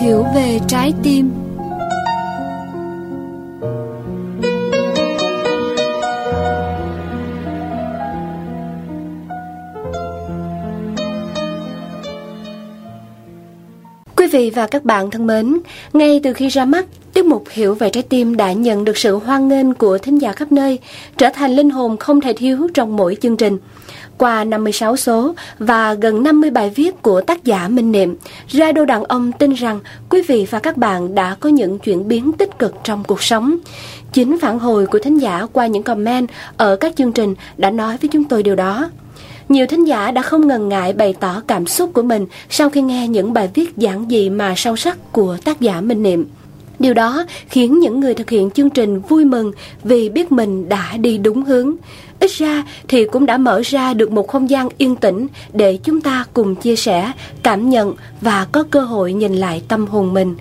hiểu về trái tim. Quý vị và các bạn thân mến, ngay từ khi ra mắt, tiết mục Hiểu về trái tim đã nhận được sự hoan nghênh của thính giả khắp nơi, trở thành linh hồn không thể thiếu trong mỗi chương trình. Qua 56 số và gần 50 bài viết của tác giả Minh Niệm, Radio Đàn Ông tin rằng quý vị và các bạn đã có những chuyển biến tích cực trong cuộc sống. Chính phản hồi của thính giả qua những comment ở các chương trình đã nói với chúng tôi điều đó. Nhiều thính giả đã không ngần ngại bày tỏ cảm xúc của mình sau khi nghe những bài viết giản dị mà sâu sắc của tác giả Minh Niệm. Điều đó khiến những người thực hiện chương trình vui mừng vì biết mình đã đi đúng hướng. Ít ra thì cũng đã mở ra được một không gian yên tĩnh để chúng ta cùng chia sẻ, cảm nhận và có cơ hội nhìn lại tâm hồn mình.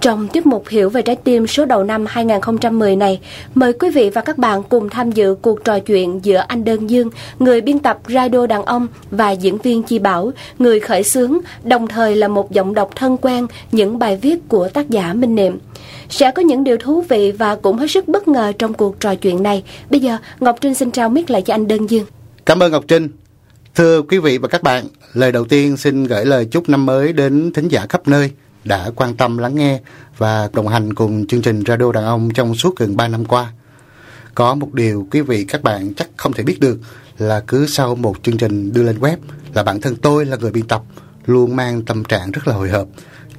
Trong tiết mục Hiểu về trái tim số đầu năm 2010 này, mời quý vị và các bạn cùng tham dự cuộc trò chuyện giữa anh Đơn Dương, người biên tập radio đàn ông và diễn viên Chi Bảo, người khởi xướng, đồng thời là một giọng đọc thân quen những bài viết của tác giả Minh Niệm. Sẽ có những điều thú vị và cũng hết sức bất ngờ trong cuộc trò chuyện này. Bây giờ, Ngọc Trinh xin trao mic lại cho anh Đơn Dương. Cảm ơn Ngọc Trinh. Thưa quý vị và các bạn, lời đầu tiên xin gửi lời chúc năm mới đến thính giả khắp nơi đã quan tâm lắng nghe và đồng hành cùng chương trình Radio Đàn Ông trong suốt gần 3 năm qua. Có một điều quý vị các bạn chắc không thể biết được là cứ sau một chương trình đưa lên web là bản thân tôi là người biên tập luôn mang tâm trạng rất là hồi hộp,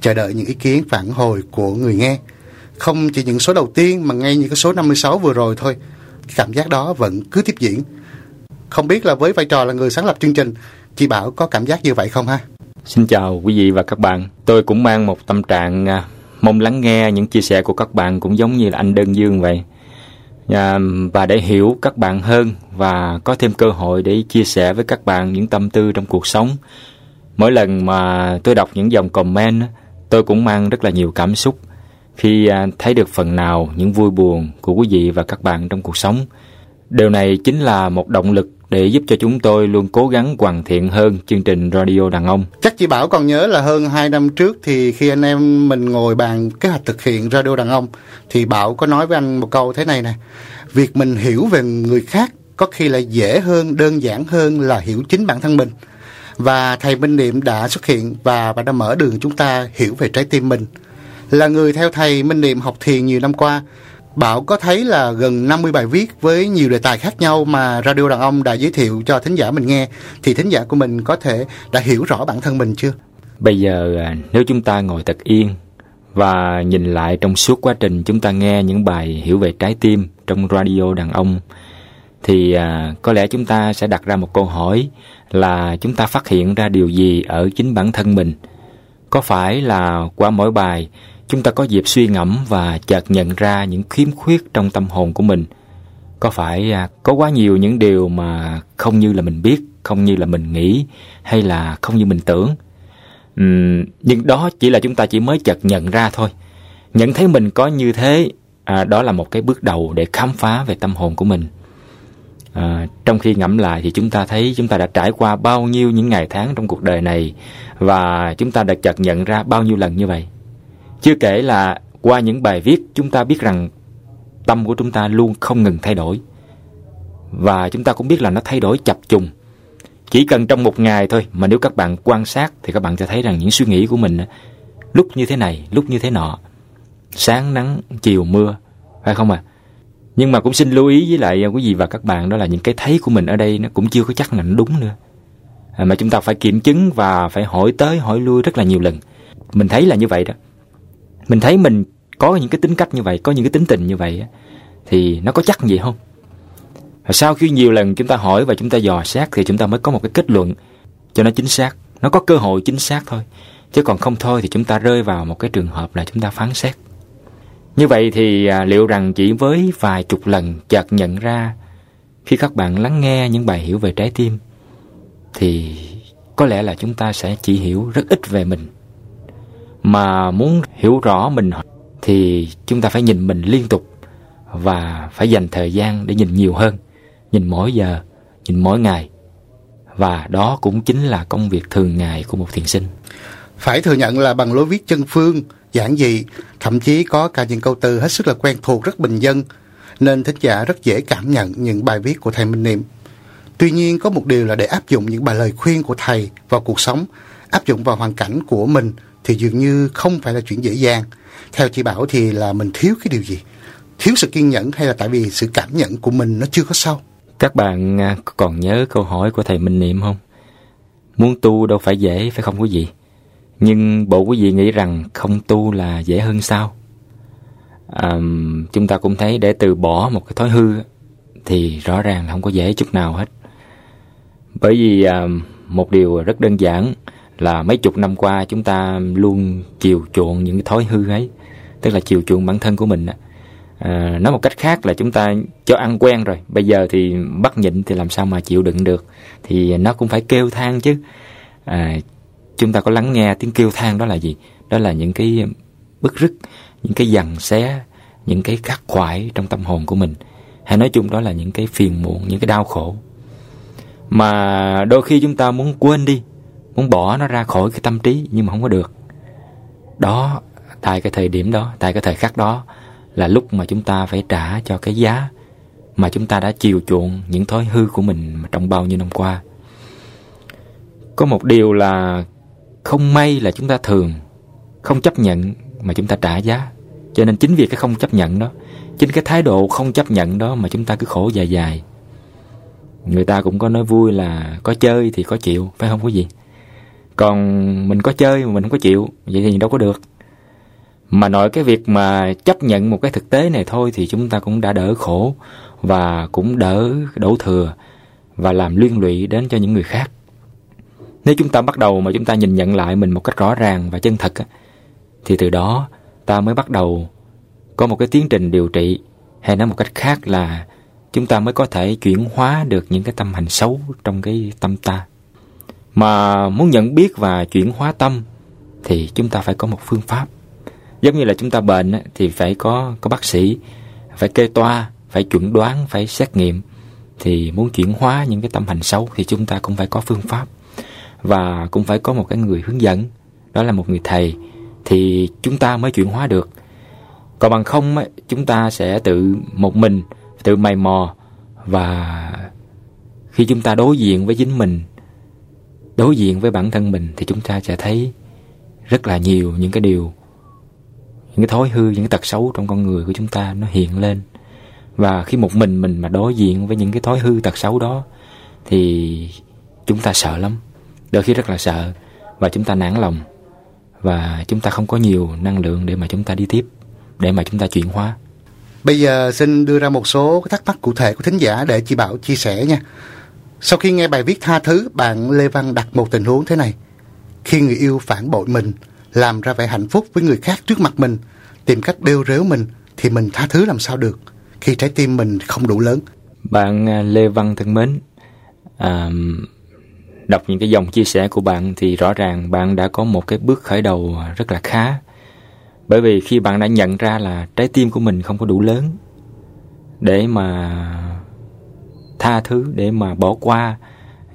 chờ đợi những ý kiến phản hồi của người nghe. Không chỉ những số đầu tiên mà ngay những cái số 56 vừa rồi thôi, cảm giác đó vẫn cứ tiếp diễn. Không biết là với vai trò là người sáng lập chương trình, chị Bảo có cảm giác như vậy không ha? Xin chào quý vị và các bạn. Tôi cũng mang một tâm trạng à, mong lắng nghe những chia sẻ của các bạn cũng giống như là anh Đơn Dương vậy. À, và để hiểu các bạn hơn và có thêm cơ hội để chia sẻ với các bạn những tâm tư trong cuộc sống. Mỗi lần mà tôi đọc những dòng comment, tôi cũng mang rất là nhiều cảm xúc khi à, thấy được phần nào những vui buồn của quý vị và các bạn trong cuộc sống. Điều này chính là một động lực để giúp cho chúng tôi luôn cố gắng hoàn thiện hơn chương trình Radio Đàn Ông. Chắc chị Bảo còn nhớ là hơn 2 năm trước thì khi anh em mình ngồi bàn kế hoạch thực hiện Radio Đàn Ông thì Bảo có nói với anh một câu thế này nè. Việc mình hiểu về người khác có khi là dễ hơn, đơn giản hơn là hiểu chính bản thân mình. Và thầy Minh Niệm đã xuất hiện và đã mở đường chúng ta hiểu về trái tim mình. Là người theo thầy Minh Niệm học thiền nhiều năm qua, Bảo có thấy là gần 50 bài viết với nhiều đề tài khác nhau mà Radio Đàn Ông đã giới thiệu cho thính giả mình nghe thì thính giả của mình có thể đã hiểu rõ bản thân mình chưa? Bây giờ à, nếu chúng ta ngồi thật yên và nhìn lại trong suốt quá trình chúng ta nghe những bài hiểu về trái tim trong Radio Đàn Ông thì à, có lẽ chúng ta sẽ đặt ra một câu hỏi là chúng ta phát hiện ra điều gì ở chính bản thân mình. Có phải là qua mỗi bài chúng ta có dịp suy ngẫm và chợt nhận ra những khiếm khuyết trong tâm hồn của mình. Có phải à, có quá nhiều những điều mà không như là mình biết không như là mình nghĩ hay là không như mình tưởng? Uhm, nhưng đó chỉ là chúng ta chỉ mới chợt nhận ra thôi. Nhận thấy mình có như thế à, đó là một cái bước đầu để khám phá về tâm hồn của mình. À, trong khi ngẫm lại thì chúng ta thấy chúng ta đã trải qua bao nhiêu những ngày tháng trong cuộc đời này và chúng ta đã chợt nhận ra bao nhiêu lần như vậy chưa kể là qua những bài viết chúng ta biết rằng tâm của chúng ta luôn không ngừng thay đổi. Và chúng ta cũng biết là nó thay đổi chập trùng. Chỉ cần trong một ngày thôi mà nếu các bạn quan sát thì các bạn sẽ thấy rằng những suy nghĩ của mình lúc như thế này, lúc như thế nọ. Sáng nắng, chiều mưa, phải không ạ? À? Nhưng mà cũng xin lưu ý với lại à, quý vị và các bạn đó là những cái thấy của mình ở đây nó cũng chưa có chắc là nó đúng nữa. À, mà chúng ta phải kiểm chứng và phải hỏi tới hỏi lui rất là nhiều lần. Mình thấy là như vậy đó mình thấy mình có những cái tính cách như vậy, có những cái tính tình như vậy thì nó có chắc gì không? Và sau khi nhiều lần chúng ta hỏi và chúng ta dò xét thì chúng ta mới có một cái kết luận cho nó chính xác. Nó có cơ hội chính xác thôi, chứ còn không thôi thì chúng ta rơi vào một cái trường hợp là chúng ta phán xét. Như vậy thì à, liệu rằng chỉ với vài chục lần chợt nhận ra khi các bạn lắng nghe những bài hiểu về trái tim, thì có lẽ là chúng ta sẽ chỉ hiểu rất ít về mình mà muốn hiểu rõ mình thì chúng ta phải nhìn mình liên tục và phải dành thời gian để nhìn nhiều hơn nhìn mỗi giờ nhìn mỗi ngày và đó cũng chính là công việc thường ngày của một thiền sinh Phải thừa nhận là bằng lối viết chân phương, giản dị, thậm chí có cả những câu từ hết sức là quen thuộc rất bình dân, nên thính giả rất dễ cảm nhận những bài viết của thầy Minh Niệm. Tuy nhiên có một điều là để áp dụng những bài lời khuyên của thầy vào cuộc sống, áp dụng vào hoàn cảnh của mình thì dường như không phải là chuyện dễ dàng. Theo chị Bảo thì là mình thiếu cái điều gì? Thiếu sự kiên nhẫn hay là tại vì sự cảm nhận của mình nó chưa có sâu? Các bạn à, còn nhớ câu hỏi của thầy Minh Niệm không? Muốn tu đâu phải dễ phải không quý vị? Nhưng bộ quý vị nghĩ rằng không tu là dễ hơn sao? À, chúng ta cũng thấy để từ bỏ một cái thói hư thì rõ ràng là không có dễ chút nào hết. Bởi vì à, một điều rất đơn giản là mấy chục năm qua chúng ta luôn chiều chuộng những cái thói hư ấy, tức là chiều chuộng bản thân của mình. À, nói một cách khác là chúng ta cho ăn quen rồi, bây giờ thì bắt nhịn thì làm sao mà chịu đựng được, thì nó cũng phải kêu than chứ. À, chúng ta có lắng nghe tiếng kêu than đó là gì? Đó là những cái bức rứt, những cái dằn xé, những cái khắc khoải trong tâm hồn của mình. Hay nói chung đó là những cái phiền muộn, những cái đau khổ. Mà đôi khi chúng ta muốn quên đi, muốn bỏ nó ra khỏi cái tâm trí nhưng mà không có được. Đó, tại cái thời điểm đó, tại cái thời khắc đó là lúc mà chúng ta phải trả cho cái giá mà chúng ta đã chiều chuộng những thói hư của mình trong bao nhiêu năm qua. Có một điều là không may là chúng ta thường không chấp nhận mà chúng ta trả giá. Cho nên chính vì cái không chấp nhận đó, chính cái thái độ không chấp nhận đó mà chúng ta cứ khổ dài dài. Người ta cũng có nói vui là có chơi thì có chịu, phải không quý vị? Còn mình có chơi mà mình không có chịu, vậy thì đâu có được. Mà nội cái việc mà chấp nhận một cái thực tế này thôi thì chúng ta cũng đã đỡ khổ và cũng đỡ đổ thừa và làm liên lụy đến cho những người khác. Nếu chúng ta bắt đầu mà chúng ta nhìn nhận lại mình một cách rõ ràng và chân thật thì từ đó ta mới bắt đầu có một cái tiến trình điều trị hay nói một cách khác là chúng ta mới có thể chuyển hóa được những cái tâm hành xấu trong cái tâm ta. Mà muốn nhận biết và chuyển hóa tâm thì chúng ta phải có một phương pháp. Giống như là chúng ta bệnh thì phải có có bác sĩ, phải kê toa, phải chuẩn đoán, phải xét nghiệm. Thì muốn chuyển hóa những cái tâm hành xấu thì chúng ta cũng phải có phương pháp. Và cũng phải có một cái người hướng dẫn, đó là một người thầy thì chúng ta mới chuyển hóa được. Còn bằng không chúng ta sẽ tự một mình tự mày mò và khi chúng ta đối diện với chính mình đối diện với bản thân mình thì chúng ta sẽ thấy rất là nhiều những cái điều, những cái thói hư, những cái tật xấu trong con người của chúng ta nó hiện lên. Và khi một mình mình mà đối diện với những cái thói hư, tật xấu đó thì chúng ta sợ lắm. Đôi khi rất là sợ và chúng ta nản lòng và chúng ta không có nhiều năng lượng để mà chúng ta đi tiếp, để mà chúng ta chuyển hóa. Bây giờ xin đưa ra một số thắc mắc cụ thể của thính giả để chị Bảo chia sẻ nha. Sau khi nghe bài viết tha thứ, bạn Lê Văn đặt một tình huống thế này. Khi người yêu phản bội mình, làm ra vẻ hạnh phúc với người khác trước mặt mình, tìm cách đeo rếu mình, thì mình tha thứ làm sao được khi trái tim mình không đủ lớn. Bạn à, Lê Văn thân mến, à, đọc những cái dòng chia sẻ của bạn thì rõ ràng bạn đã có một cái bước khởi đầu rất là khá bởi vì khi bạn đã nhận ra là trái tim của mình không có đủ lớn để mà tha thứ để mà bỏ qua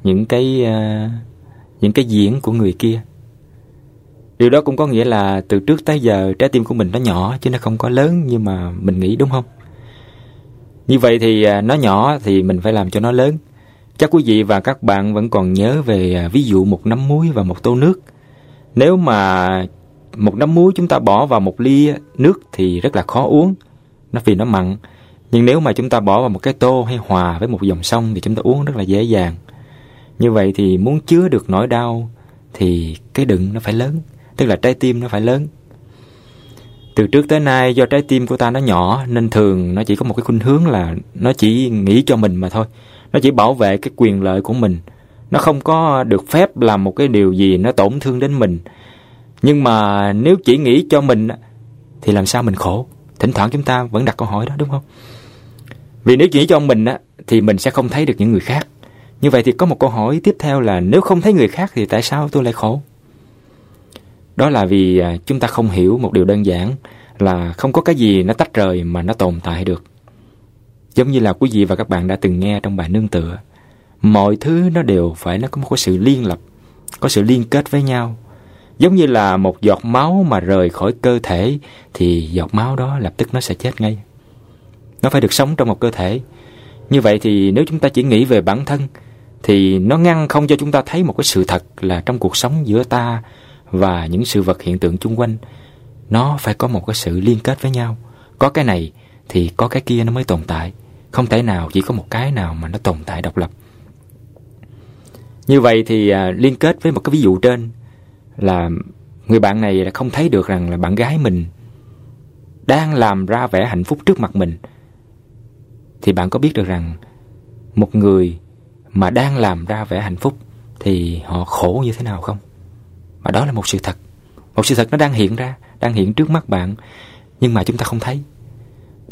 những cái uh, những cái diễn của người kia. Điều đó cũng có nghĩa là từ trước tới giờ trái tim của mình nó nhỏ chứ nó không có lớn như mà mình nghĩ đúng không? Như vậy thì uh, nó nhỏ thì mình phải làm cho nó lớn. Chắc quý vị và các bạn vẫn còn nhớ về uh, ví dụ một nắm muối và một tô nước. Nếu mà một nắm muối chúng ta bỏ vào một ly nước thì rất là khó uống nó vì nó mặn nhưng nếu mà chúng ta bỏ vào một cái tô hay hòa với một dòng sông thì chúng ta uống rất là dễ dàng. Như vậy thì muốn chứa được nỗi đau thì cái đựng nó phải lớn, tức là trái tim nó phải lớn. Từ trước tới nay, do trái tim của ta nó nhỏ, nên thường nó chỉ có một cái khuynh hướng là nó chỉ nghĩ cho mình mà thôi. Nó chỉ bảo vệ cái quyền lợi của mình. Nó không có được phép làm một cái điều gì nó tổn thương đến mình. Nhưng mà nếu chỉ nghĩ cho mình thì làm sao mình khổ? Thỉnh thoảng chúng ta vẫn đặt câu hỏi đó, đúng không? Vì nếu chỉ cho mình á thì mình sẽ không thấy được những người khác. Như vậy thì có một câu hỏi tiếp theo là nếu không thấy người khác thì tại sao tôi lại khổ? Đó là vì à, chúng ta không hiểu một điều đơn giản là không có cái gì nó tách rời mà nó tồn tại được. Giống như là quý vị và các bạn đã từng nghe trong bài nương tựa. Mọi thứ nó đều phải nó có một cái sự liên lập, có sự liên kết với nhau Giống như là một giọt máu mà rời khỏi cơ thể thì giọt máu đó lập tức nó sẽ chết ngay. Nó phải được sống trong một cơ thể. Như vậy thì nếu chúng ta chỉ nghĩ về bản thân thì nó ngăn không cho chúng ta thấy một cái sự thật là trong cuộc sống giữa ta và những sự vật hiện tượng chung quanh nó phải có một cái sự liên kết với nhau. Có cái này thì có cái kia nó mới tồn tại. Không thể nào chỉ có một cái nào mà nó tồn tại độc lập. Như vậy thì à, liên kết với một cái ví dụ trên là người bạn này là không thấy được rằng là bạn gái mình đang làm ra vẻ hạnh phúc trước mặt mình thì bạn có biết được rằng một người mà đang làm ra vẻ hạnh phúc thì họ khổ như thế nào không? mà đó là một sự thật. Một sự thật nó đang hiện ra, đang hiện trước mắt bạn nhưng mà chúng ta không thấy.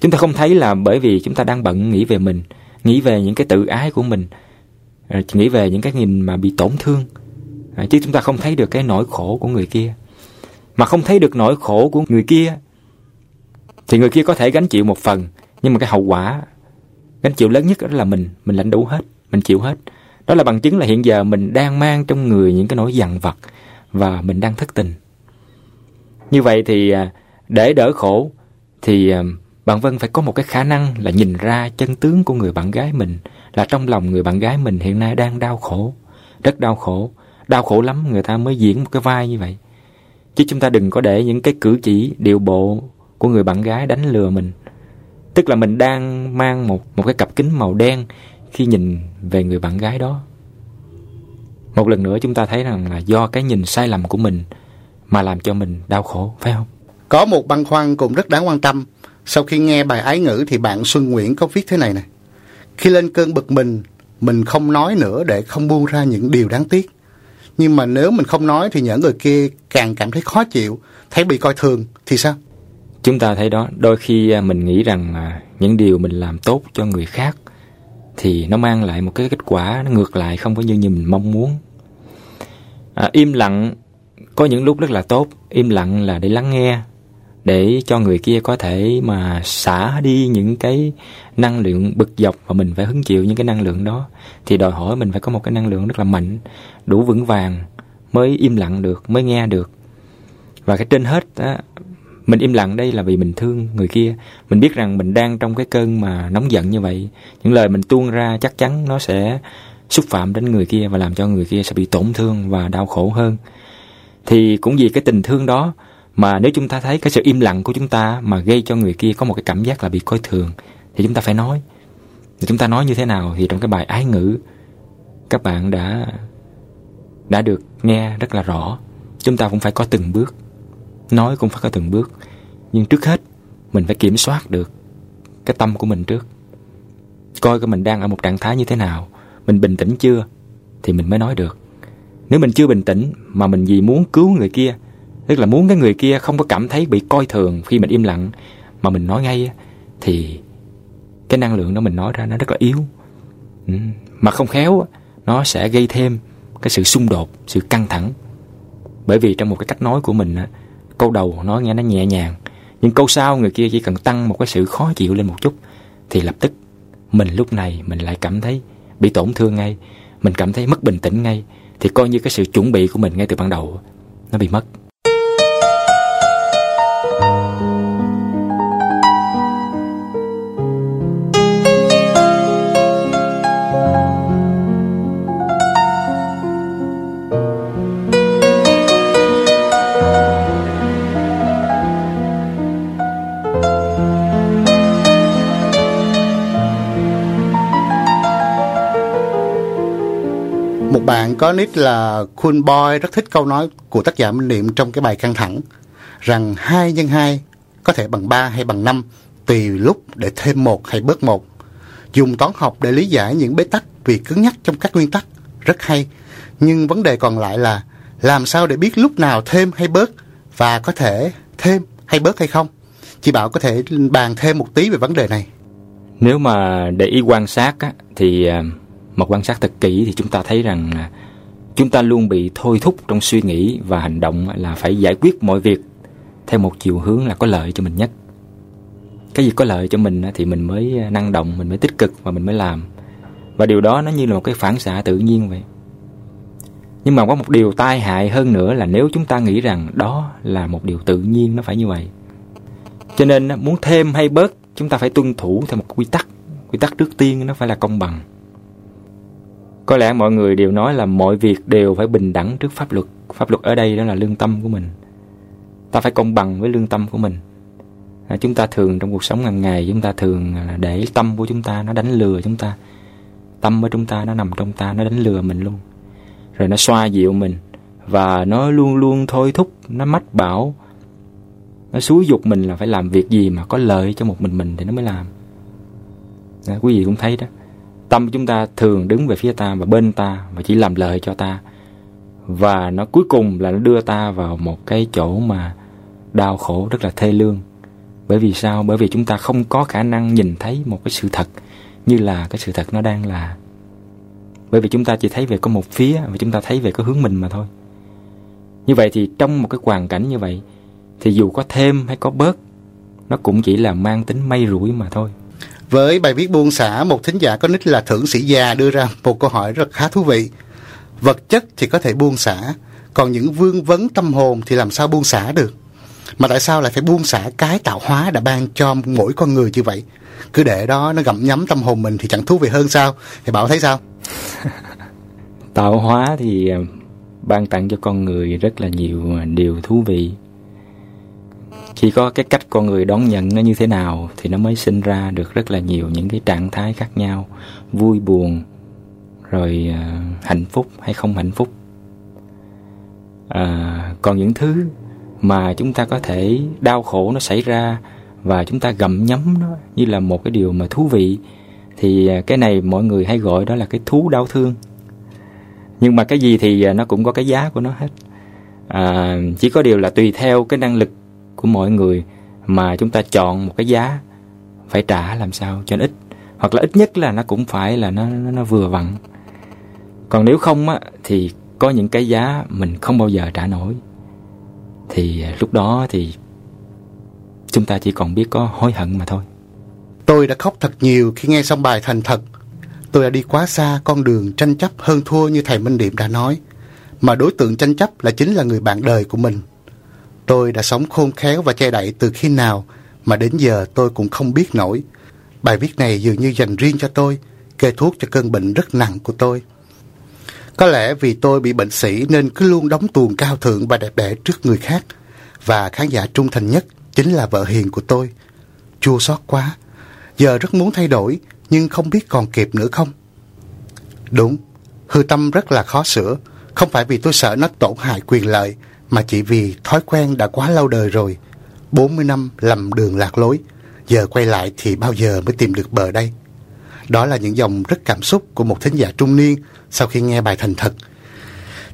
Chúng ta không thấy là bởi vì chúng ta đang bận nghĩ về mình, nghĩ về những cái tự ái của mình, nghĩ về những cái nhìn mà bị tổn thương chứ chúng ta không thấy được cái nỗi khổ của người kia mà không thấy được nỗi khổ của người kia thì người kia có thể gánh chịu một phần nhưng mà cái hậu quả gánh chịu lớn nhất đó là mình mình lãnh đủ hết mình chịu hết đó là bằng chứng là hiện giờ mình đang mang trong người những cái nỗi dằn vặt và mình đang thất tình như vậy thì à, để đỡ khổ thì à, bạn Vân phải có một cái khả năng là nhìn ra chân tướng của người bạn gái mình là trong lòng người bạn gái mình hiện nay đang đau khổ, rất đau khổ, đau khổ lắm người ta mới diễn một cái vai như vậy. Chứ chúng ta đừng có để những cái cử chỉ, điệu bộ của người bạn gái đánh lừa mình. Tức là mình đang mang một một cái cặp kính màu đen khi nhìn về người bạn gái đó. Một lần nữa chúng ta thấy rằng là do cái nhìn sai lầm của mình mà làm cho mình đau khổ, phải không? Có một băn khoăn cũng rất đáng quan tâm. Sau khi nghe bài ái ngữ thì bạn Xuân Nguyễn có viết thế này này. Khi lên cơn bực mình, mình không nói nữa để không buông ra những điều đáng tiếc. Nhưng mà nếu mình không nói thì những người kia càng cảm thấy khó chịu, thấy bị coi thường thì sao? Chúng ta thấy đó, đôi khi à, mình nghĩ rằng à, những điều mình làm tốt cho người khác thì nó mang lại một cái kết quả nó ngược lại không có như như mình mong muốn. À, im lặng có những lúc rất là tốt, im lặng là để lắng nghe, để cho người kia có thể mà xả đi những cái năng lượng bực dọc và mình phải hứng chịu những cái năng lượng đó thì đòi hỏi mình phải có một cái năng lượng rất là mạnh đủ vững vàng mới im lặng được mới nghe được và cái trên hết á mình im lặng đây là vì mình thương người kia. Mình biết rằng mình đang trong cái cơn mà nóng giận như vậy. Những lời mình tuôn ra chắc chắn nó sẽ xúc phạm đến người kia và làm cho người kia sẽ bị tổn thương và đau khổ hơn. Thì cũng vì cái tình thương đó mà nếu chúng ta thấy cái sự im lặng của chúng ta mà gây cho người kia có một cái cảm giác là bị coi thường, thì chúng ta phải nói. Thì chúng ta nói như thế nào thì trong cái bài ái ngữ, các bạn đã đã được nghe rất là rõ. Chúng ta cũng phải có từng bước nói cũng phải có từng bước. Nhưng trước hết, mình phải kiểm soát được cái tâm của mình trước. Coi cái mình đang ở một trạng thái như thế nào. Mình bình tĩnh chưa? Thì mình mới nói được. Nếu mình chưa bình tĩnh mà mình vì muốn cứu người kia, tức là muốn cái người kia không có cảm thấy bị coi thường khi mình im lặng mà mình nói ngay thì cái năng lượng đó mình nói ra nó rất là yếu. Ừ. mà không khéo nó sẽ gây thêm cái sự xung đột, sự căng thẳng. Bởi vì trong một cái cách nói của mình câu đầu nói nghe nó nhẹ nhàng. Nhưng câu sau người kia chỉ cần tăng một cái sự khó chịu lên một chút, thì lập tức mình lúc này mình lại cảm thấy bị tổn thương ngay. Mình cảm thấy mất bình tĩnh ngay, thì coi như cái sự chuẩn bị của mình ngay từ ban đầu nó bị mất. Bạn có nick là Cool Boy rất thích câu nói của tác giả Minh Niệm trong cái bài căng thẳng rằng 2 nhân 2 có thể bằng 3 hay bằng 5 tùy lúc để thêm một hay bớt một. Dùng toán học để lý giải những bế tắc vì cứng nhắc trong các nguyên tắc rất hay. Nhưng vấn đề còn lại là làm sao để biết lúc nào thêm hay bớt và có thể thêm hay bớt hay không? Chị Bảo có thể bàn thêm một tí về vấn đề này. Nếu mà để ý quan sát á, thì à, mà quan sát thật kỹ thì chúng ta thấy rằng chúng ta luôn bị thôi thúc trong suy nghĩ và hành động là phải giải quyết mọi việc theo một chiều hướng là có lợi cho mình nhất. Cái gì có lợi cho mình thì mình mới năng động, mình mới tích cực và mình mới làm. Và điều đó nó như là một cái phản xạ tự nhiên vậy. Nhưng mà có một điều tai hại hơn nữa là nếu chúng ta nghĩ rằng đó là một điều tự nhiên nó phải như vậy. Cho nên muốn thêm hay bớt chúng ta phải tuân thủ theo một quy tắc. Quy tắc trước tiên nó phải là công bằng. Có lẽ mọi người đều nói là mọi việc đều phải bình đẳng trước pháp luật. Pháp luật ở đây đó là lương tâm của mình. Ta phải công bằng với lương tâm của mình. À, chúng ta thường trong cuộc sống hàng ngày chúng ta thường à, để tâm của chúng ta nó đánh lừa chúng ta. Tâm của chúng ta nó nằm trong ta nó đánh lừa mình luôn. Rồi nó xoa dịu mình và nó luôn luôn thôi thúc, nó mách bảo, nó xúi dục mình là phải làm việc gì mà có lợi cho một mình mình thì nó mới làm. Đó, quý vị cũng thấy đó tâm chúng ta thường đứng về phía ta và bên ta và chỉ làm lợi cho ta. Và nó cuối cùng là nó đưa ta vào một cái chỗ mà đau khổ, rất là thê lương. Bởi vì sao? Bởi vì chúng ta không có khả năng nhìn thấy một cái sự thật như là cái sự thật nó đang là. Bởi vì chúng ta chỉ thấy về có một phía và chúng ta thấy về cái hướng mình mà thôi. Như vậy thì trong một cái hoàn cảnh như vậy thì dù có thêm hay có bớt, nó cũng chỉ là mang tính may rủi mà thôi với bài viết buông xả, một thính giả có nick là Thưởng Sĩ Già đưa ra một câu hỏi rất khá thú vị. Vật chất thì có thể buông xả, còn những vương vấn tâm hồn thì làm sao buông xả được? Mà tại sao lại phải buông xả cái tạo hóa đã ban cho mỗi con người như vậy? Cứ để đó nó gặm nhấm tâm hồn mình thì chẳng thú vị hơn sao? Thì Bảo thấy sao? tạo hóa thì ờ, ban tặng cho con người rất là nhiều ờ, điều thú vị chỉ có cái cách con người đón nhận nó như thế nào thì nó mới sinh ra được rất là nhiều những cái trạng thái khác nhau. Vui buồn rồi uh, hạnh phúc hay không hạnh phúc. À, còn những thứ mà chúng ta có thể đau khổ nó xảy ra và chúng ta gặm nhấm nó như là một cái điều mà thú vị thì à, cái này mọi người hay gọi đó là cái thú đau thương. Nhưng mà cái gì thì à, nó cũng có cái giá của nó hết. À, chỉ có điều là tùy theo cái năng lực của mọi người mà chúng ta chọn một cái giá phải trả làm sao cho nó ít. Hoặc là ít nhất là nó cũng phải là nó nó, nó vừa vặn. Còn nếu không á thì có những cái giá mình không bao giờ trả nổi. Thì à, lúc đó thì chúng ta chỉ còn biết có hối hận mà thôi. Tôi đã khóc thật nhiều khi nghe xong bài thành thật. Tôi đã đi quá xa con đường tranh chấp hơn thua như thầy Minh Điệm đã nói. Mà đối tượng tranh chấp là chính là người bạn đời của mình. Tôi đã sống khôn khéo và che đậy từ khi nào mà đến giờ tôi cũng không biết nổi. Bài viết này dường như dành riêng cho tôi, kê thuốc cho cơn bệnh rất nặng của tôi. Có lẽ vì tôi bị bệnh sĩ nên cứ luôn đóng tuồng cao thượng và đẹp đẽ trước người khác. Và khán giả trung thành nhất chính là vợ hiền của tôi. Chua xót quá. Giờ rất muốn thay đổi, nhưng không biết còn kịp nữa không. Đúng, hư tâm rất là khó sửa. Không phải vì tôi sợ nó tổn hại quyền lợi, mà chỉ vì thói quen đã quá lâu đời rồi. 40 năm lầm đường lạc lối, giờ quay lại thì bao giờ mới tìm được bờ đây? Đó là những dòng rất cảm xúc của một thính giả trung niên sau khi nghe bài thành thật.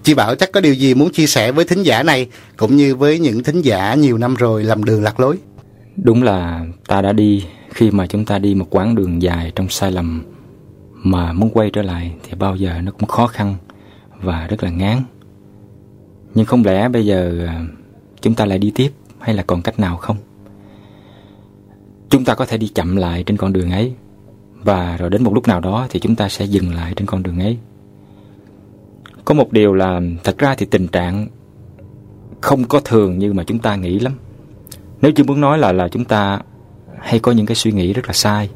Chị Bảo chắc có điều gì muốn chia sẻ với thính giả này cũng như với những thính giả nhiều năm rồi lầm đường lạc lối? Đúng là ta đã đi khi mà chúng ta đi một quãng đường dài trong sai lầm mà muốn quay trở lại thì bao giờ nó cũng khó khăn và rất là ngán. Nhưng không lẽ bây giờ à, chúng ta lại đi tiếp hay là còn cách nào không? Chúng ta có thể đi chậm lại trên con đường ấy và rồi đến một lúc nào đó thì chúng ta sẽ dừng lại trên con đường ấy. Có một điều là thật ra thì tình trạng không có thường như mà chúng ta nghĩ lắm. Nếu chưa muốn nói là là chúng ta hay có những cái suy nghĩ rất là sai.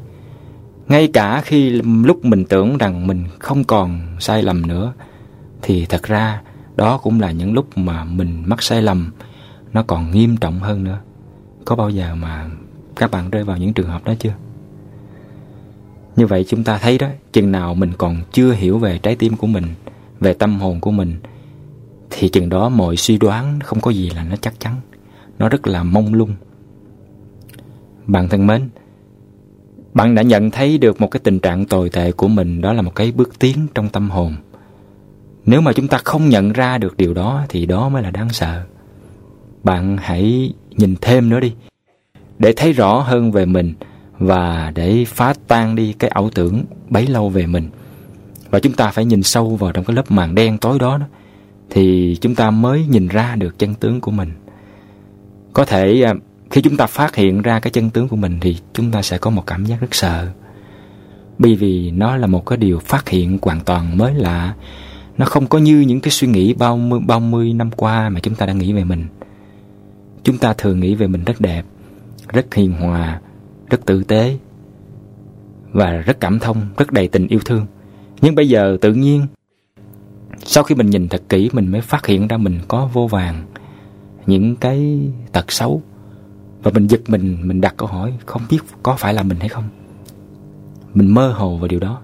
Ngay cả khi lúc mình tưởng rằng mình không còn sai lầm nữa thì thật ra đó cũng là những lúc mà mình mắc sai lầm, nó còn nghiêm trọng hơn nữa. Có bao giờ mà các bạn rơi vào những trường hợp đó chưa? Như vậy chúng ta thấy đó, chừng nào mình còn chưa hiểu về trái tim của mình, về tâm hồn của mình, thì chừng đó mọi suy đoán không có gì là nó chắc chắn. Nó rất là mông lung. Bạn thân mến, bạn đã nhận thấy được một cái tình trạng tồi tệ của mình, đó là một cái bước tiến trong tâm hồn nếu mà chúng ta không nhận ra được điều đó thì đó mới là đáng sợ. Bạn hãy nhìn thêm nữa đi để thấy rõ hơn về mình và để phá tan đi cái ảo tưởng bấy lâu về mình. Và chúng ta phải nhìn sâu vào trong cái lớp màn đen tối đó, đó thì chúng ta mới nhìn ra được chân tướng của mình. Có thể à, khi chúng ta phát hiện ra cái chân tướng của mình thì chúng ta sẽ có một cảm giác rất sợ. Bởi vì nó là một cái điều phát hiện hoàn toàn mới lạ nó không có như những cái suy nghĩ bao mươi, bao mươi năm qua mà chúng ta đã nghĩ về mình. Chúng ta thường nghĩ về mình rất đẹp rất hiền hòa rất tử tế và rất cảm thông rất đầy tình yêu thương. Nhưng bây giờ tự nhiên sau khi mình nhìn thật kỹ mình mới phát hiện ra mình có vô vàng những cái tật xấu. Và mình giật mình mình đặt câu hỏi không biết có phải là mình hay không. Mình mơ hồ về điều đó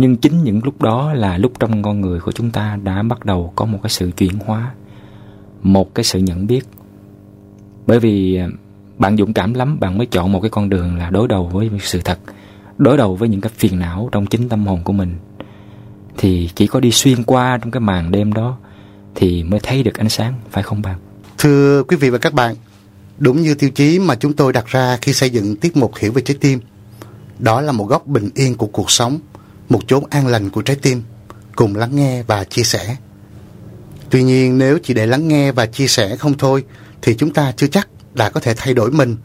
nhưng chính những lúc đó là lúc trong con người của chúng ta đã bắt đầu có một cái sự chuyển hóa, một cái sự nhận biết. Bởi vì à, bạn dũng cảm lắm, bạn mới chọn một cái con đường là đối đầu với sự thật, đối đầu với những cái phiền não trong chính tâm hồn của mình. Thì chỉ có đi xuyên qua trong cái màn đêm đó thì mới thấy được ánh sáng, phải không bạn? Thưa quý vị và các bạn, đúng như tiêu chí mà chúng tôi đặt ra khi xây dựng tiết mục hiểu về trái tim, đó là một góc bình yên của cuộc sống một chốn an lành của trái tim cùng lắng nghe và chia sẻ. Tuy nhiên nếu chỉ để lắng nghe và chia sẻ không thôi thì chúng ta chưa chắc đã có thể thay đổi mình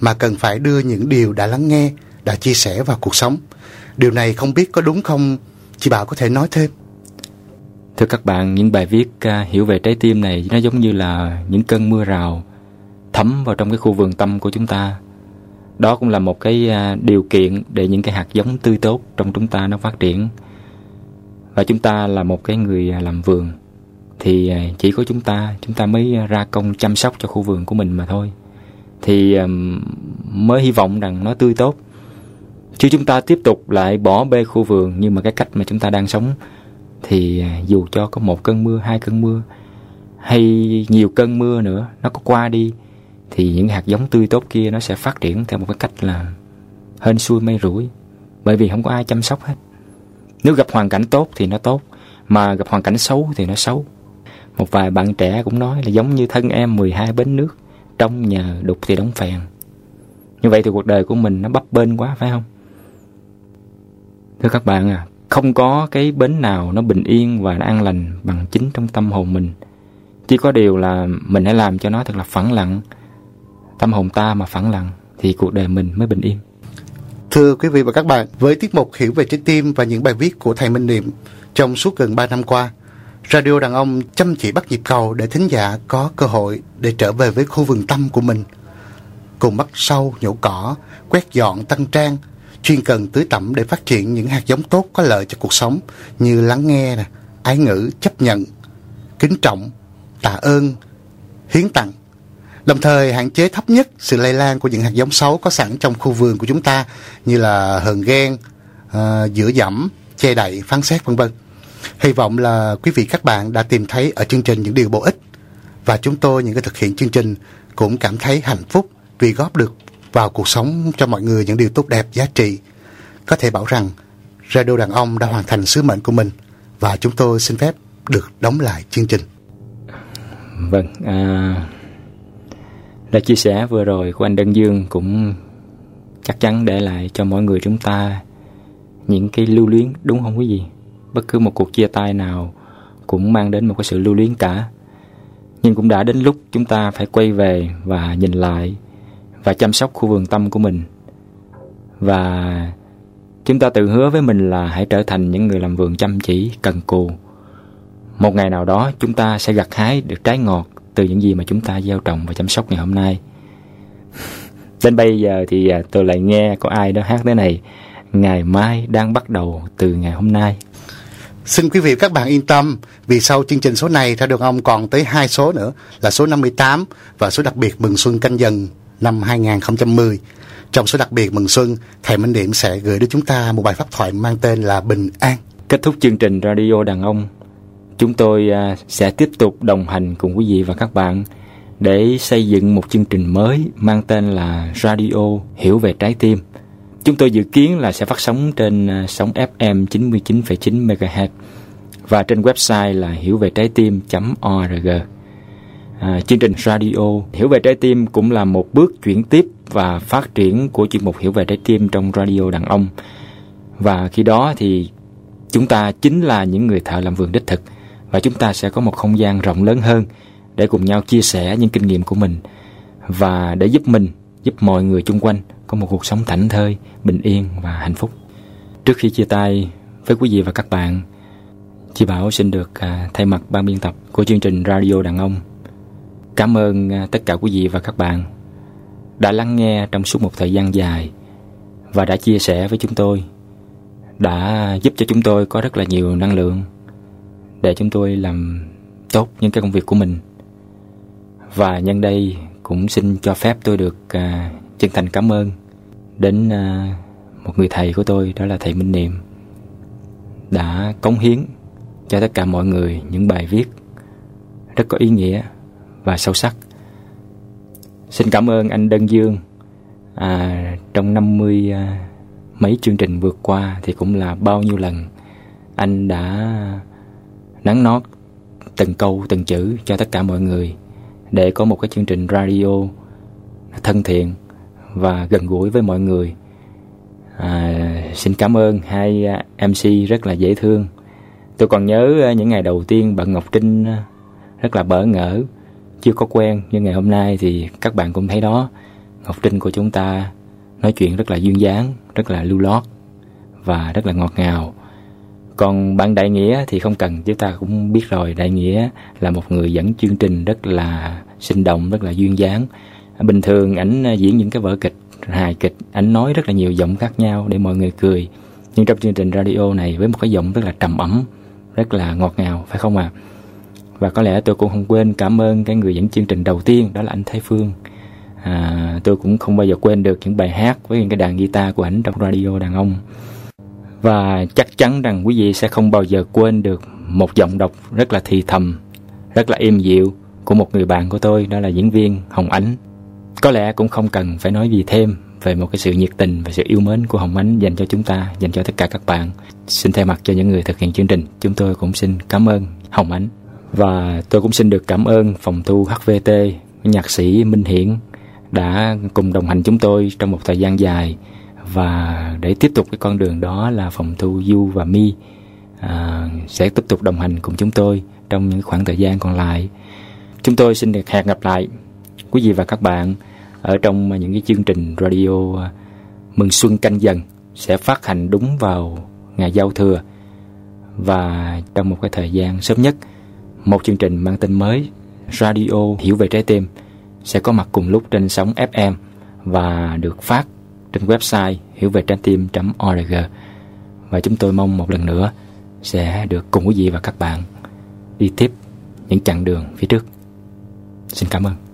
mà cần phải đưa những điều đã lắng nghe đã chia sẻ vào cuộc sống. Điều này không biết có đúng không? Chị bảo có thể nói thêm. Thưa các bạn những bài viết uh, hiểu về trái tim này nó giống như là những cơn mưa rào thấm vào trong cái khu vườn tâm của chúng ta đó cũng là một cái à, điều kiện để những cái hạt giống tươi tốt trong chúng ta nó phát triển. Và chúng ta là một cái người à, làm vườn. Thì à, chỉ có chúng ta chúng ta mới ra công chăm sóc cho khu vườn của mình mà thôi. Thì mới hy vọng rằng nó tươi tốt. Chứ chúng ta tiếp tục lại bỏ bê khu vườn nhưng mà cái cách mà chúng ta đang sống thì dù cho có một cơn mưa, hai cơn mưa hay nhiều cơn mưa nữa, nó có qua đi thì những hạt giống tươi tốt kia nó sẽ phát triển theo một cái cách là hên xui mây rủi. Bởi vì không có ai chăm sóc hết. Nếu gặp hoàn cảnh tốt thì nó tốt, mà gặp hoàn cảnh xấu thì nó xấu. Một vài bạn trẻ cũng nói là giống như thân em 12 bến nước, trong nhờ đục thì đóng phèn. Như vậy thì cuộc đời của mình nó bấp bênh quá, phải không? Thưa các bạn à không có cái bến nào nó bình yên và nó an lành bằng chính trong tâm hồn mình. Chỉ có điều là mình hãy làm cho nó thật là phẳng lặng tâm hồn ta mà phẳng lặng thì cuộc đời mình mới bình yên Thưa quý vị và các bạn, với tiết mục Hiểu về trái tim và những bài viết của thầy Minh Niệm trong suốt gần 3 năm qua, Radio Đàn Ông chăm chỉ bắt nhịp cầu để thính giả có cơ hội để trở về với khu vườn tâm của mình. Cùng bắt sâu, nhổ cỏ, quét dọn, tăng trang, chuyên cần tưới tẩm để phát triển những hạt giống tốt có lợi cho cuộc sống như lắng nghe, nè, ái ngữ, chấp nhận, kính trọng, tạ ơn, hiến tặng. Đồng thời hạn chế thấp nhất sự lây lan của những hạt giống xấu có sẵn trong khu vườn của chúng ta như là hờn ghen, ờ, uh, dựa dẫm, che đậy, phán xét vân vân. Hy vọng là quý vị các bạn đã tìm thấy ở chương trình những điều bổ ích và chúng tôi những cái thực hiện chương trình cũng cảm thấy hạnh phúc vì góp được vào cuộc sống cho mọi người những điều tốt đẹp, giá trị. Có thể bảo rằng Radio Đàn Ông đã hoàn thành sứ mệnh của mình và chúng tôi xin phép được đóng lại chương trình. Vâng, à, lời chia sẻ vừa rồi của anh Đăng Dương cũng chắc chắn để lại cho mọi người chúng ta những cái lưu luyến đúng không quý vị? Bất cứ một cuộc chia tay nào cũng mang đến một cái sự lưu luyến cả. Nhưng cũng đã đến lúc chúng ta phải quay về và nhìn lại và chăm sóc khu vườn tâm của mình. Và chúng ta tự hứa với mình là hãy trở thành những người làm vườn chăm chỉ, cần cù. Một ngày nào đó chúng ta sẽ gặt hái được trái ngọt từ những gì mà chúng ta gieo trồng và chăm sóc ngày hôm nay. Đến bây giờ thì à, tôi lại nghe có ai đó hát thế này. Ngày mai đang bắt đầu từ ngày hôm nay. Xin quý vị các bạn yên tâm, vì sau chương trình số này ra đường ông còn tới hai số nữa là số 58 và số đặc biệt mừng xuân canh dần năm 2010. Trong số đặc biệt mừng xuân, thầy Minh Điểm sẽ gửi đến chúng ta một bài pháp thoại mang tên là Bình An. Kết thúc chương trình Radio Đàn Ông, chúng tôi à, sẽ tiếp tục đồng hành cùng quý vị và các bạn để xây dựng một chương trình mới mang tên là Radio Hiểu về Trái Tim. Chúng tôi dự kiến là sẽ phát sóng trên à, sóng FM 99,9 MHz và trên website là hiểu về trái tim.org. À, chương trình radio Hiểu về trái tim cũng là một bước chuyển tiếp và phát triển của chuyên mục Hiểu về trái tim trong radio đàn ông. Và khi đó thì chúng ta chính là những người thợ làm vườn đích thực và chúng ta sẽ có một không gian rộng lớn hơn để cùng nhau chia sẻ những kinh nghiệm của mình và để giúp mình, giúp mọi người chung quanh có một cuộc sống thảnh thơi, bình yên và hạnh phúc. Trước khi chia tay với quý vị và các bạn, Chị Bảo xin được à, thay mặt ban biên tập của chương trình Radio Đàn Ông Cảm ơn à, tất cả quý vị và các bạn đã lắng nghe trong suốt một thời gian dài và đã chia sẻ với chúng tôi đã giúp cho chúng tôi có rất là nhiều năng lượng để chúng tôi làm tốt những cái công việc của mình và nhân đây cũng xin cho phép tôi được à, chân thành cảm ơn đến à, một người thầy của tôi đó là thầy Minh Niệm đã cống hiến cho tất cả mọi người những bài viết rất có ý nghĩa và sâu sắc. Xin cảm ơn anh Đơn Dương à, trong 50 à, mấy chương trình vượt qua thì cũng là bao nhiêu lần anh đã nắng nót từng câu từng chữ cho tất cả mọi người để có một cái chương trình radio thân thiện và gần gũi với mọi người. À, xin cảm ơn hai à, MC rất là dễ thương. Tôi còn nhớ à, những ngày đầu tiên bạn Ngọc Trinh à, rất là bỡ ngỡ chưa có quen nhưng ngày hôm nay thì các bạn cũng thấy đó. Ngọc Trinh của chúng ta nói chuyện rất là duyên dáng rất là lưu lót và rất là ngọt ngào còn bạn Đại Nghĩa thì không cần chúng ta cũng biết rồi. Đại Nghĩa là một người dẫn chương trình rất là sinh động rất là duyên dáng. Bình thường ảnh à, diễn những cái vở kịch hài kịch ảnh nói rất là nhiều giọng khác nhau để mọi người cười. Nhưng trong chương trình radio này với một cái giọng rất là trầm ấm rất là ngọt ngào phải không ạ? À? và có lẽ tôi cũng không quên cảm ơn cái người dẫn chương trình đầu tiên đó là anh Thái Phương. À, tôi cũng không bao giờ quên được những bài hát với những cái đàn guitar của ảnh trong radio đàn ông và chắc chắn rằng quý vị sẽ không bao giờ quên được một giọng đọc rất là thì thầm rất là êm dịu của một người bạn của tôi đó là diễn viên Hồng Ánh có lẽ cũng không cần phải nói gì thêm về một cái sự nhiệt tình và sự yêu mến của Hồng Ánh dành cho chúng ta, dành cho tất cả các bạn. Xin thay mặt cho những người thực hiện chương trình, chúng tôi cũng xin cảm ơn Hồng Ánh. Và tôi cũng xin được cảm ơn phòng thu HVT, nhạc sĩ Minh Hiển đã cùng đồng hành chúng tôi trong một thời gian dài và để tiếp tục cái con đường đó là phòng thu Du và Mi à, sẽ tiếp tục đồng hành cùng chúng tôi trong những khoảng thời gian còn lại. Chúng tôi xin được hẹn gặp lại quý vị và các bạn ở trong những cái chương trình radio à, mừng xuân canh dần sẽ phát hành đúng vào ngày giao thừa và trong một cái thời gian sớm nhất một chương trình mang tên mới radio hiểu về trái tim sẽ có mặt cùng lúc trên sóng FM và được phát trên website hiểu về trái tim.org và chúng tôi mong một lần nữa sẽ được cùng quý vị và các bạn đi tiếp những chặng đường phía trước. Xin cảm ơn.